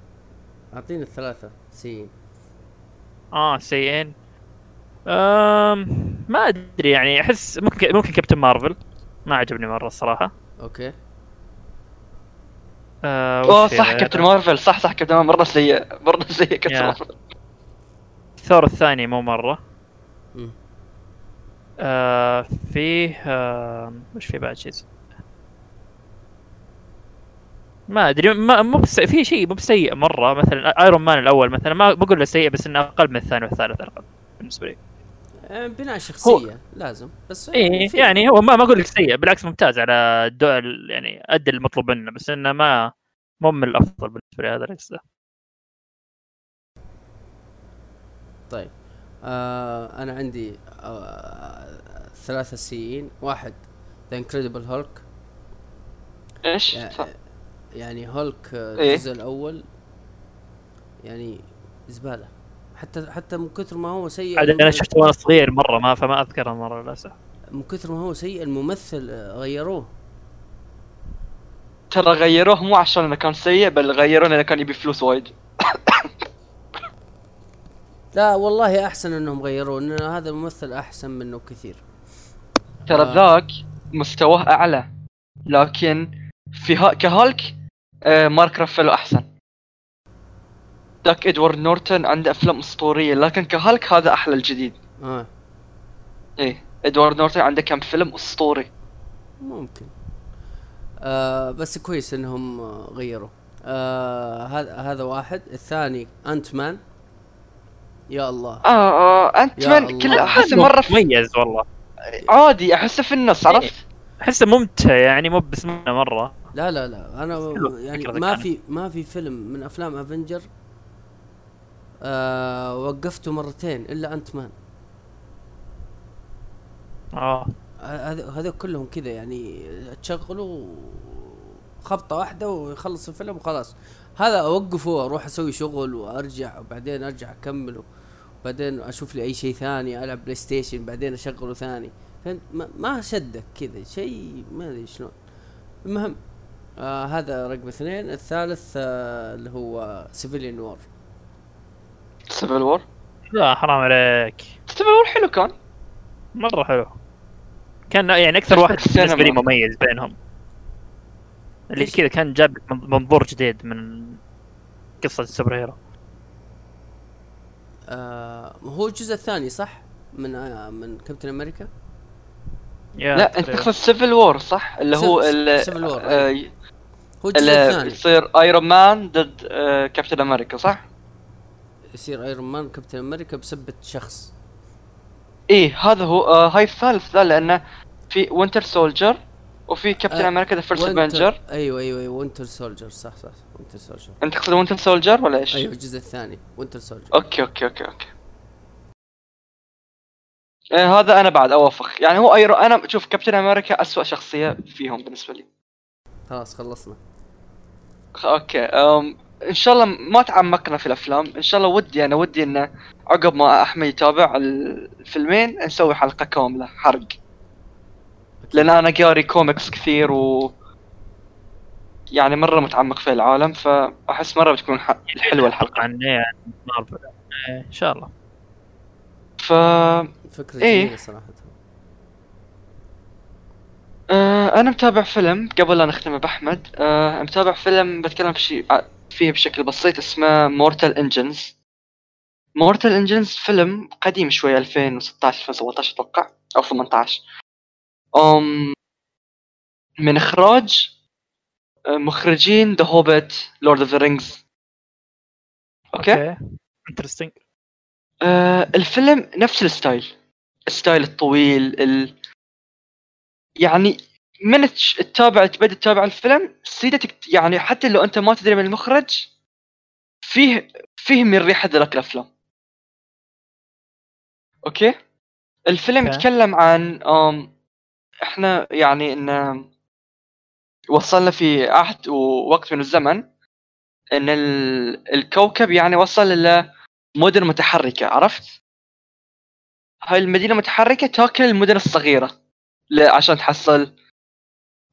أعطيني الثلاثة. سيين آه سيئين أم... ما أدري يعني أحس ممكن ممكن كابتن مارفل. ما عجبني مره الصراحه Okay. آه أوه صح؟ كابتن مارفل. صح صح كابتن مارفل. مرة سيء مرة سيء كابتن. مارفل. ثور الثاني مو مرة. آه فيه آه وش في بعد شيء ما أدري ما مو بس في شيء مو بسيء مرة. مثلا Iron Man الأول مثلا ما بقول له سيء بس إنه أقل من الثاني والثالث على الاقل بالنسبة لي. بناء شخصية لازم بس إيه في- يعني هو ما ما أقول لك سيء بالعكس ممتاز على ال do يعني ادى المطلوب منه بس إنه ما مو من الأفضل بالنسبة لي هذا اللي أقصده. طيب آه أنا عندي آه ثلاثة سيئين واحد The Incredible Hulk إيش؟ صح. يعني هولك آه، إيه. الجزء الأول يعني زبالة حتى حتى من كثر ما هو سيء أنا شفته وأنا صغير مرة ما فما أذكره مرة للأسف. من كثر ما هو سيء الممثل آه، غيروه. ترى غيروه مو عشان إنه كان سيء بل غيروه لأنه كان يبي فلوس وايد. لا والله أحسن إنهم غيروه ان هذا الممثل أحسن منه كثير. ترى آه. ذاك مستواه أعلى لكن في ها... كهالك آه مارك رافيلو أحسن. ذاك إدوارد نورتون عنده أفلام أسطورية لكن كهالك هذا أحلى الجديد. آه. إيه إدوارد نورتون عنده كم فيلم أسطوري. ممكن. آه بس كويس إنهم غيروا. آه هذا هذا واحد. الثاني انت مان يا الله. آه, آه انت يا من كل. أحس مرة في مميز والله. عادي أحسه في النص عرفت؟ أحسه ممتع يعني مو بس مرة. لا لا لا. أنا يعني ما كان. في ما في فيلم من أفلام Avenger آه وقفته مرتين إلا Ant-Man آه هذا كلهم كذا يعني تشغلوا خبطة واحدة ويخلص الفيلم وخلاص. هذا أوقفه وأروح أسوي شغل وأرجع وبعدين أرجع أكمله. بعدين أشوف لي أي شيء ثاني ألعب PlayStation بعدين أشغله ثاني. فهمت؟ ما, ما شدك كذا شيء ما أدري شلون. المهم آه هذا رقم اثنين. الثالث آه اللي هو Civilian War Civil War لا حرام عليك Civil War حلو كان مرة حلو كان يعني أكثر واحد السينما. بالنسبة لي مميز بينهم اللي؟ كذا كان جاب منظور جديد من قصة ال super hero آه هو الجزء الثاني صح من آه من كابتن أمريكا لا انت. تقصد سيفل وور صح؟ اللي هو Civil War، آه، هو الجزء اللي الثاني يصير Iron Man ضد آه، Captain America صح؟ يصير Iron Man Captain America بسبة شخص. إيه هذا هو آه هاي الثالث ذا لأنه في Winter Soldier وفي كابتن آه، America The First Avenger أيوه أيوه أيوه Winter Soldier صح صح Winter Soldier أنت تقصد Winter Soldier ولا إيش؟ أيوه الجزء الثاني وينتر سولجر okay okay okay okay. آه هذا أنا بعد أوافق. يعني هو ايرو أنا شوف Captain America أسوأ شخصية فيهم بالنسبة لي. خلاص خلصنا. okay أم إن شاء الله ما تعمقنا في الأفلام. إن شاء الله ودي أنا ودي انه عقب ما أحمد يتابع الفيلمين نسوي حلقة كاملة حرق. لأن أنا قاري كوميكس كثير و يعني مرة متعمق في العالم فأحس مرة بتكون ح- حلوة الحلقة. عن عن مارفل. إيه، إن شاء الله. ف فكرة إيه. جميلة صراحة. آه أنا متابع فيلم قبل لا نختم بأحمد. آه متابع فيلم بتكلم في شيء ع- فيه بشكل بسيط اسمه Mortal Engines Mortal Engines فيلم قديم شوي 2016 2017 أتوقع أو 18 أم من إخراج آه، مخرجين The Hobbit Lord of the Rings okay؟ interesting آه الفيلم نفس ال style. ال style الطويل ال... يعني من تتابع تبدأ تتابع الفيلم سيدتك يعني حتى لو أنت ما تدري من المخرج فيه فيه من ريحة ذلك الأفلام okay الفيلم okay. يتكلم عن أم إحنا يعني إن وصلنا في عهد ووقت من الزمن إن ال... الكوكب يعني وصل إلى مدن متحركة عرفت؟ هاي المدينة المتحركه تاكل المدن الصغيرة عشان تحصل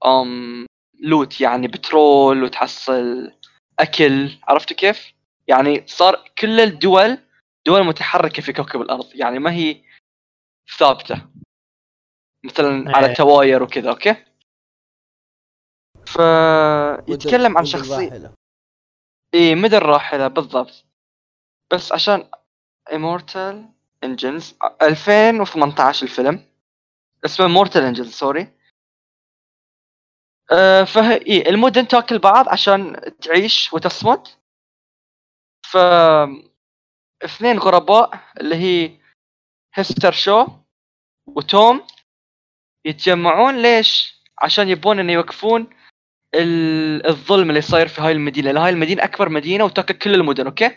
أم loot يعني بترول وتحصل أكل عرفتوا كيف؟ يعني صار كل الدول دول متحركة في كوكب الأرض يعني ما هي ثابتة مثلا على إيه. تواير وكذا okay؟ فيتكلم عن شخصيه. إيه مدن الراحلة بالضبط بس عشان Immortal Engines 2018 الفيلم اسمه Mortal Engines sorry آه فهي إيه المدن تاكل بعض عشان تعيش وتصمد ف اثنين غرباء اللي هي Hester Shaw و Tom يتجمعون ليش؟ عشان يبون إنه يوقفون ال- الظلم اللي صاير في هاي المدينة، لأن هاي المدينة أكبر مدينة وتاكل كل المدن، okay؟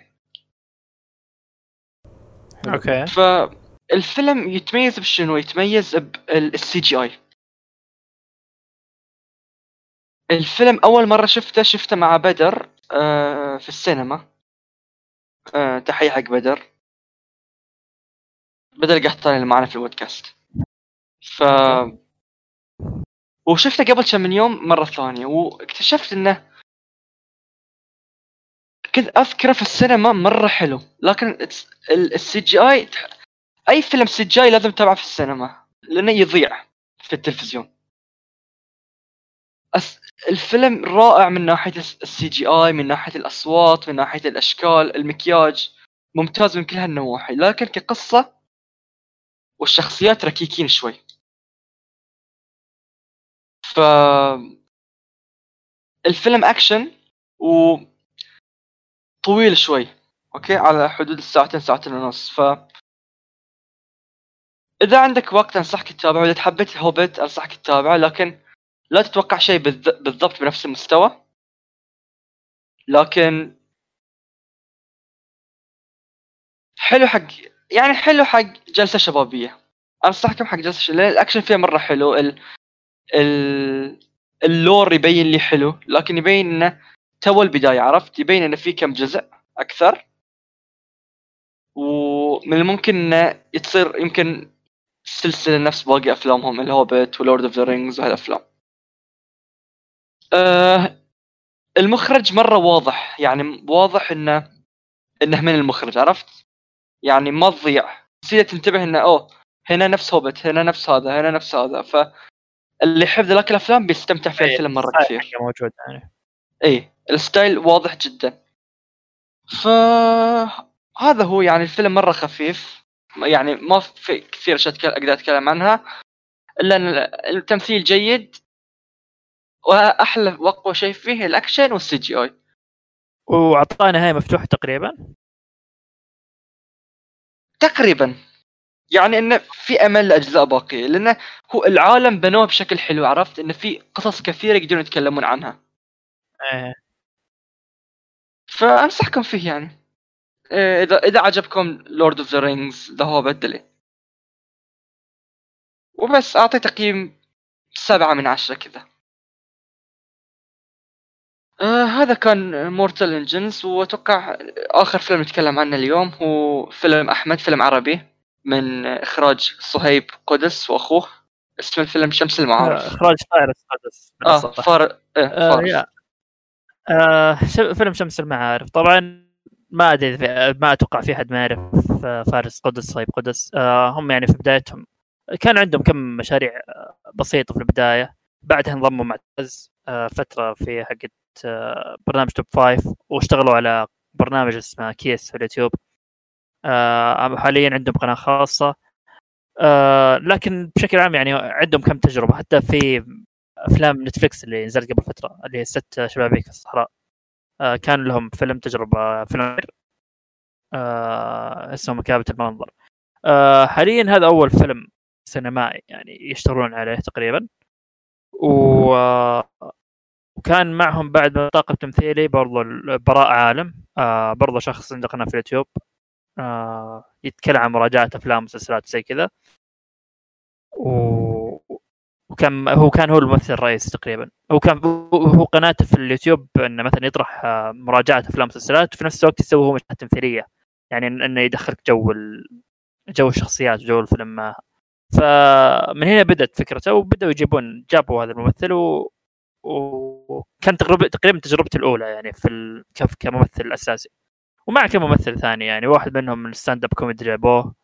okay فالفيلم يتميز بشنو؟ يتميز بال CGI. الفيلم أول مرة شفته شفته مع بدر آه في السينما. آه تحية حق بدر. بدر القحطاني اللي معنا في البودكاست. ف وشفته قبل كم من يوم مرة ثانية واكتشفت إنه كنت أذكره في السينما مرة حلو لكن السي جي اي أي فيلم سي جي اي لازم تتابعه في السينما لأنه يضيع في التلفزيون. الفيلم رائع من ناحية ال CGI من ناحية الأصوات من ناحية الأشكال المكياج ممتاز من كل هالنواحي. لكن كقصة والشخصيات ركيكين شوي. ف الفيلم أكشن و طويل شوي okay؟ على حدود الساعتين ساعتين ونص. ف إذا عندك وقت أنصحك تتابعه. إذا حبيت هوبيت أنصحك تتابعه. لكن لا تتوقع شيء بالضبط بنفس المستوى. لكن حلو حق يعني حلو حق جلسة شبابية. انصحكم حق جلسة شبابية. لأن الأكشن فيها مرة حلو ال... ال... ال lore يبين لي حلو لكن يبين إنه تو البداية عرفت؟ يبين إنه في كم جزء أكثر. ومن الممكن إنه تصير يمكن سلسلة نفس باقي أفلامهم ال Hobbit و Lord of the Rings وهالأفلام. آه المخرج مرة واضح يعني واضح إنه إنه من المخرج عرفت؟ يعني ما تضيع. تصير تنتبه إنه أوه هنا نفس هوبت هنا نفس هذا هنا نفس هذا. فاللي يحب ذاك الأفلام بيستمتع في إيه، الفيلم مرة الستايل كثير. موجود يعني. إي ال style واضح جدا. ف هذا هو يعني الفيلم مرة خفيف. يعني ما في كثير اشياء أقدر أتكلم عنها. إلا إن التمثيل جيد. وأحلى وأقوى شيء فيه الأكشن وال CGI وأعطانا نهايه مفتوحة تقريبا. تقريبا. يعني إنه في أمل لأجزاء باقية لأنه هو العالم بنوه بشكل حلو عرفت؟ إنه في قصص كثيرة يقدرون يتكلمون عنها. إيه. فأنصحكم فيه يعني. إيه، إذا إذا عجبكم Lord of the Rings The Hobbit وبس أعطي تقييم سبعة من عشرة كذا. آه هذا كان Mortal Engines وأتوقع آخر فيلم نتكلم عنه اليوم هو فيلم أحمد فيلم عربي من إخراج صهيب قدس وأخوه. اسم الفيلم شمس المعارف إخراج طائر السادس آه. فار إيه آه، فارس. آه ش- فيلم شمس المعارف طبعا ما أدري ما أتوقع في أحد ما يعرف آه، فارس قدس صهيب قدس. آه هم يعني في بدايتهم كان عندهم كم مشاريع آه، بسيطة في البداية. بعدها انضموا مع آه فترة في حقت آه برنامج Top Five واشتغلوا على برنامج اسمه كيس في اليوتيوب. آه حاليا عندهم قناة خاصة. آه لكن بشكل عام يعني عندهم كم تجربة حتى في أفلام نتفلكس اللي نزلت قبل فترة اللي هي ست شبابيك في الصحراء. آه كان لهم فيلم تجربة فيلم اسمه مكابة المنظر. حاليا هذا أول فيلم سينمائي يعني يشتغلون عليه تقريبا. و وكان معهم بعد طاقم تمثيلي برضو براء عالم. آه برضو شخص عنده قناه في اليوتيوب. آه يتكلم عن مراجعة أفلام ومسلسلات زي كذا. و... وكان هو كان هو الممثل الرئيسي تقريبا. هو كان هو قناته في اليوتيوب إنه مثلا يطرح آه، مراجعة أفلام ومسلسلات وفي نفس الوقت يسوي هو مشاهد تمثيلية. يعني إنه يدخلك جو ال... جو الشخصيات وجو الفيلم. فمن هنا بدأت فكرته وبدأوا يجيبون جابوا هذا الممثل و... وكان تقريبا تقريبا تجربتي الأولى يعني في كممثل أساسي. ومع كم ممثل ثاني يعني واحد منهم من ال stand-up comedy جابوه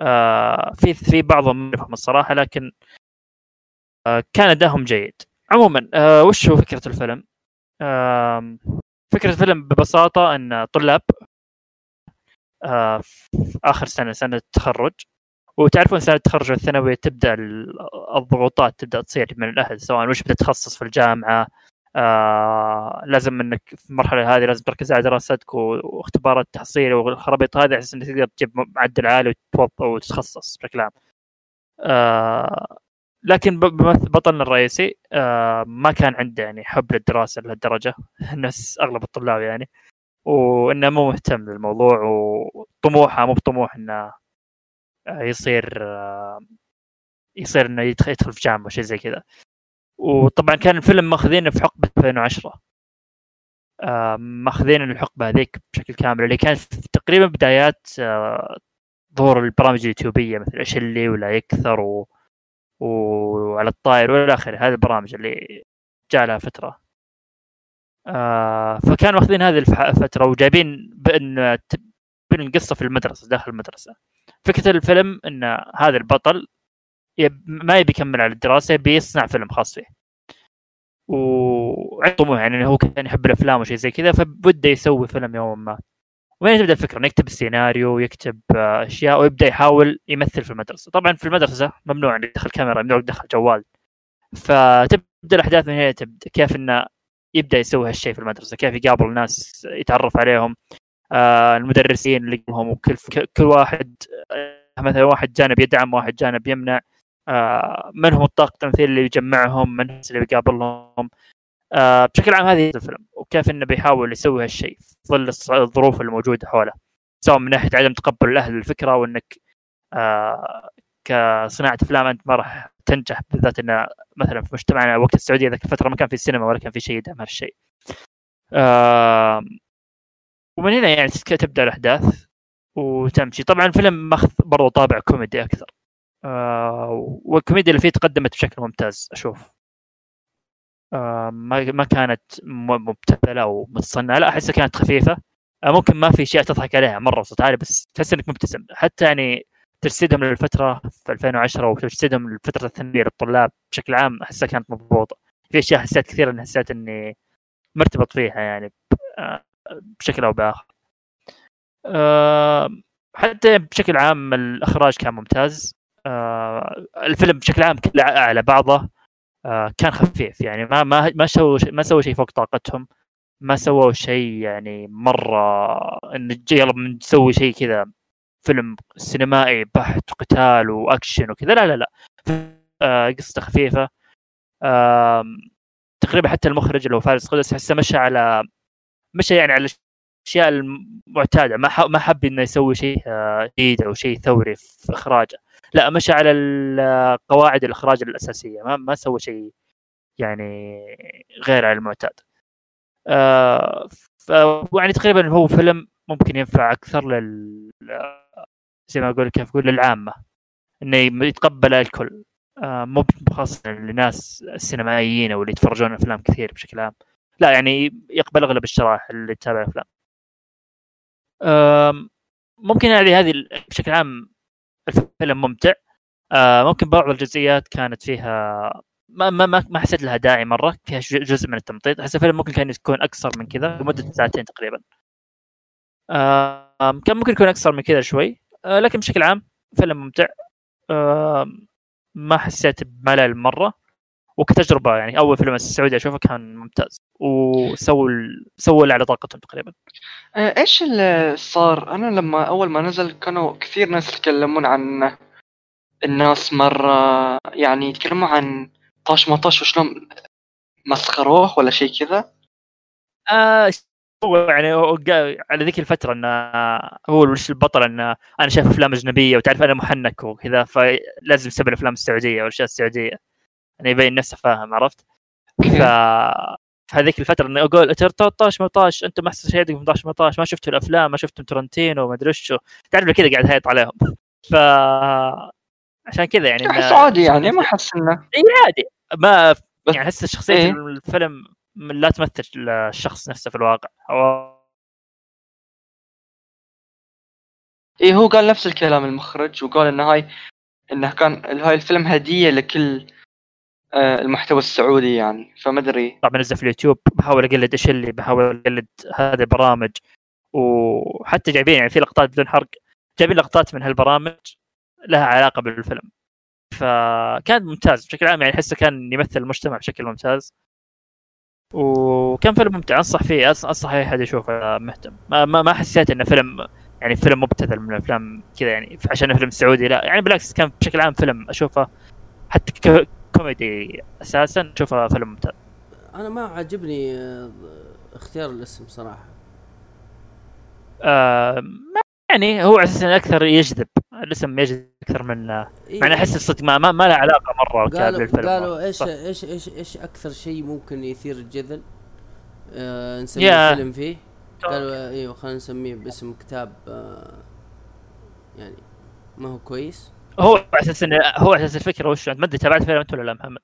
آه في في بعضهم منهم الصراحة لكن آه كان ادائهم جيد. عموما آه وش هو فكرة الفيلم؟ آه فكرة الفيلم ببساطة إن طلاب آه في آخر سنة سنة التخرج وتعرفون سنه التخرج والثانويه تبدأ ال- الضغوطات تبدأ تصير من الأهل سواء وش بتتخصص في الجامعة آه لازم إنك في المرحلة هذه لازم تركز على دراستك واختبارات التحصيل والخرابيط هذه عشان انك تقدر تجيب معدل عالي وتوظف وتتخصص بشكل عام. آه لكن بطلنا الرئيسي آه ما كان عنده يعني حب للدراسة لهالدرجة الناس أغلب الطلاب يعني وإنه مو مهتم للموضوع وطموحه مو بطموح إنه يصير يصير إنه يدخل في جامعة شيء زي كذا. وطبعا كان الفيلم ماخذينه في حقبة 2010 آه، ماخذين الحقبه هذيك بشكل كامل اللي كانت تقريبا بدايات آه، ظهور البرامج اليوتيوبية مثل اللي ولا يكثر و... وعلى الطاير والى آخره. هذه البرامج اللي جاء لها فترة. آه فكانوا واخذين هذه الف- الفترة وجايبين بأن تبين القصة في المدرسة داخل المدرسة. فكرة الفيلم إن هذا البطل ما يبي يكمل على الدراسة يبي يصنع فيلم خاص فيه. وعنده طموح يعني هو كان يحب الأفلام وشيء زي كذا فبده يسوي فيلم يوما ما. وين تبدأ الفكرة إنه يكتب السيناريو ويكتب آه، أشياء ويبدأ يحاول يمثل في المدرسة. طبعا في المدرسة ممنوع إنك تدخل كاميرا ممنوع تدخل جوال. فتبدأ الأحداث من هنا تبدأ كيف إنه يبدأ يسوي هالشيء في المدرسة كيف يقابل ناس يتعرف عليهم. المدرسين اللي هم وكل كل واحد آه، مثلا واحد جانب يدعم واحد جانب يمنع. آه من هم الطاقم التمثيل اللي يجمعهم؟ من اللي بيقابلهم آه بشكل عام هذه الفيلم وكيف إنه بيحاول يسوي هالشيء في ظل الظروف الموجودة حوله. سواء من ناحية عدم تقبل الاهل للفكره وإنك آه كصناعة أفلام أنت ما راح تنجح بالذات إنه مثلا في مجتمعنا وقت السعودية ذاك الفترة ما كان في السينما ولا كان في شيء يدعم هالشيء. ومن هنا يعني تبدأ الأحداث وتمشي. طبعا الفيلم ماخذ برضو طابع كوميدي أكثر. آه والكوميديا اللي فيه تقدمت بشكل ممتاز أشوف. آه ما ما كانت مبتذلة ومتصنعه لا أحسها كانت خفيفة. آه ممكن ما في اشياء تضحك عليها مرة بصوت عالي بس تحس إنك مبتسم. حتى يعني تجسيدهم للفترة في 2010 وتجسيدهم للفترة الثانويه للطلاب بشكل عام أحسها كانت مضبوطة. في أشياء حسيت كثير إني حسيت إني مرتبط فيها يعني. آه، بشكل أو بآخر. آه، حتى بشكل عام الإخراج كان ممتاز. آه، الفيلم بشكل عام كله على بعضه كان خفيف. يعني ما ما ما سووا ما سووا شيء فوق طاقتهم. ما سووا شيء يعني مرة إن يلا نسوي شيء كذا فيلم سينمائي بحت قتال وأكشن وكذا. لا لا لا. آه قصته خفيفة. آه تقريبا حتى المخرج اللي هو فارس قدس حسه مشى على مشى يعني على الأشياء المعتادة ما ما حب إنه يسوي شيء آه، جديد أو شيء ثوري في إخراجه. لا مشى على قواعد الإخراج الأساسية ما ما سوى شيء يعني غير على المعتاد. آه يعني تقريبا هو فيلم ممكن ينفع أكثر لل زي ما أقول كيف أقول للعامة إنه يتقبل الكل. آه مو خاصه للناس السينمائيين أو اللي يتفرجون أفلام كثير بشكل عام. لا يعني يقبل أغلب الشرائح اللي تتابع افلام آه ممكن هذه هذه بشكل عام الفيلم ممتع. ممكن بعض الجزئيات كانت فيها ما ما ما, حسيت لها داعي مرة فيها جزء من التمطيط. أحس الفيلم ممكن كان يكون أكثر من كذا لمدة ساعتين تقريبا. كان ممكن يكون أكثر من كذا شوي. لكن بشكل عام فيلم ممتع. ما حسيت بملل مرة. وكتجربة يعني أول فيلم السعودي أشوفه كان ممتاز. وسووا سووا اللي على طاقتهم تقريبا. آه، إيش اللي صار؟ أنا لما أول ما نزل كانوا كثير ناس يتكلمون عن الناس مرة يعني يتكلموا عن طاش مطاش وشلون مسخروه ولا شيء كذا. آه هو يعني على ذيك الفترة إنه هو وش البطل إنه أنا شايف أفلام أجنبية وتعرف أنا محنك وكذا فلازم يسوي الأفلام السعودية والأشياء السعودية. يعني يبين نفسه فاهم عرفت؟ ف في هذيك الفترة إني أقول 13 18 أنتم احسن شيء 18 18 ما شفتوا الأفلام ما شفتوا ترنتينو ما أدري وشو. تعرف كذا قاعد هيط عليهم. ف عشان كذا يعني أحس عادي يعني ما أحس إنه إي عادي. ما يعني أحس شخصية إيه؟ الفيلم لا تمثل الشخص نفسه في الواقع. هو إي هو قال نفس الكلام المخرج وقال إن هاي إنه كان هاي الفيلم هدية لكل المحتوى السعودي يعني فما أدري. طبعا نزل في اليوتيوب بحاول أقلد إيش اللي بحاول أقلد هذه البرامج. وحتى جايبين يعني في لقطات بدون حرق جايبين لقطات من هالبرامج لها علاقة بالفيلم. فكان ممتاز بشكل عام يعني أحسه كان يمثل المجتمع بشكل ممتاز. وكان فيلم ممتع أنصح فيه أنصح أي أحد يشوفه مهتم. ما, ما, ما حسيت إنه فيلم يعني فيلم مبتذل من الأفلام كذا يعني عشان فيلم سعودي لا. يعني بالعكس كان بشكل عام فيلم أشوفه حتى كوميدي أساسا. اشوفه فيلم ممتاز. أنا ما عجبني آه، اختيار الاسم صراحة. آه ما يعني هو أساسا أكثر يجذب. الاسم يجذب أكثر من إيه. مع أحس الصدق ما, ما, ما له علاقة مرة قالوا بالفيلم. قالوا إيش إيش إيش إيش أكثر شيء ممكن يثير الجدل آه نسمي yeah. الفيلم فيه. قالوا إيوه خلينا نسميه باسم كتاب آه يعني ما هو كويس. هو أساس انه هو أساس الفكرة وش ما أدري تابعت فيلم أنت ولا لا محمد؟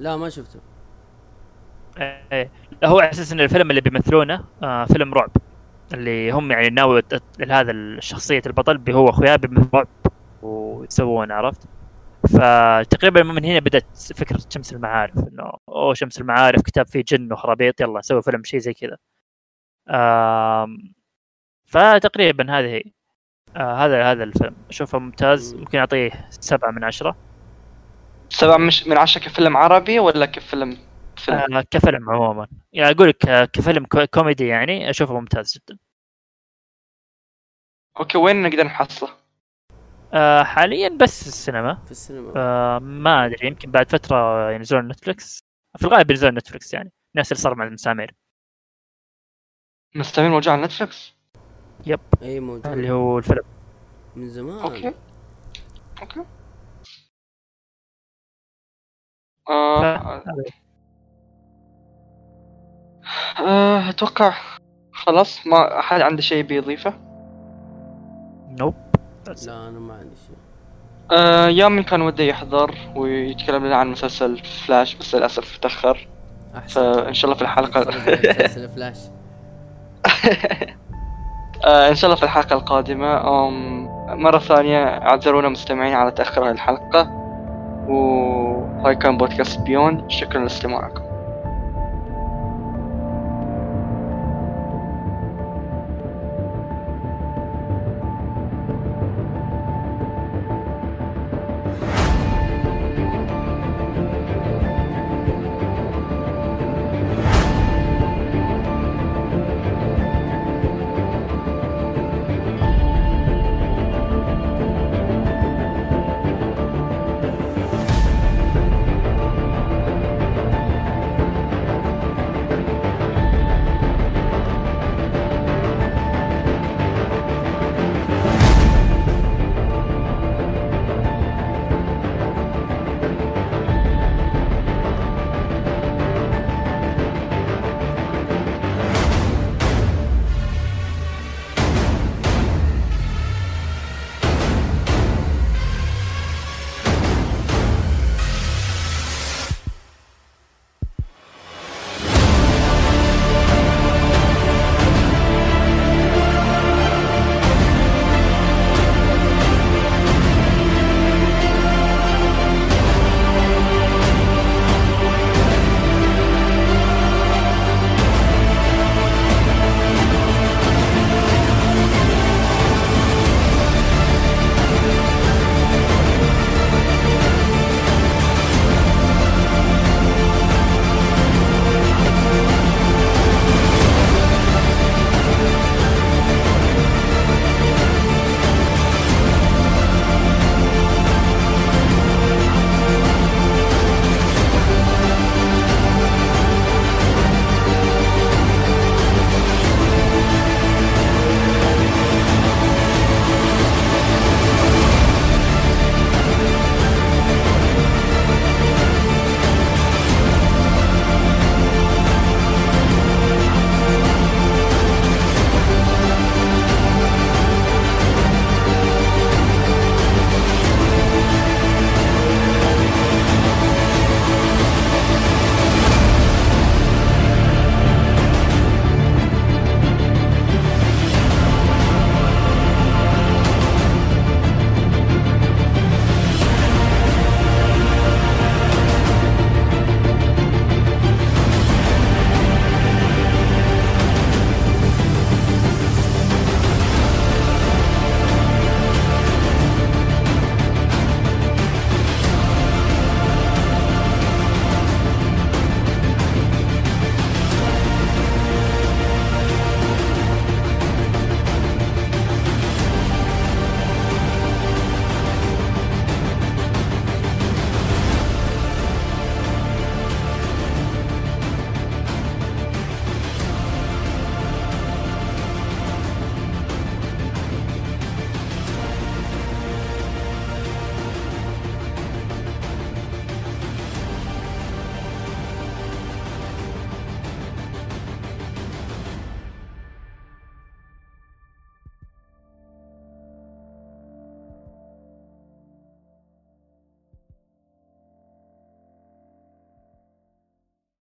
لا ما شفته. إيه هو أساس إن الفيلم اللي بيمثلونه آه فيلم رعب. اللي هم يعني ناوي هذا الشخصية البطل هو اخوياه رعب ويسوون عرفت؟ فتقريبا من هنا بدأت فكرة شمس المعارف إنه أوه شمس المعارف كتاب فيه جن وخرابيط يلا نسوي فيلم شيء زي كذا. فتقريبا هذه هي. آه هذا هذا الفيلم. أشوفه ممتاز. ممكن أعطيه سبعة من عشرة. سبعة مش من عشرة كفيلم عربي ولا كفيلم فيلم؟ آه كفيلم عموما. يعني أقول لك آه، كفيلم كو- كوميدي يعني أشوفه ممتاز جدا. okay وين نقدر نحصله؟ آه حاليا بس السينما. في السينما. آه ما أدري يمكن بعد فترة ينزلون Netflix في الغالب ينزلون Netflix يعني. نفس اللي صار مع المسامير. مستمر موجود على Netflix؟ yep أي موجود. اللي هو الفيلم من زمان. okay. okay. آه آه، أتوقع خلاص ما أحد عنده شيء بيضيفه؟ nope لا أنا ما عندي شيء. آه يامن كان وده يحضر ويتكلم لنا عن مسلسل فلاش بس للأسف تأخر. فإن شاء الله في الحلقة. مسلسل فلاش. آه ان شاء الله في الحلقة القادمة. مرة ثانية اعذرونا مستمعين على تاخر هذه الحلقة. وهاي كان بودكاست بيوند شكرا لاستماعكم.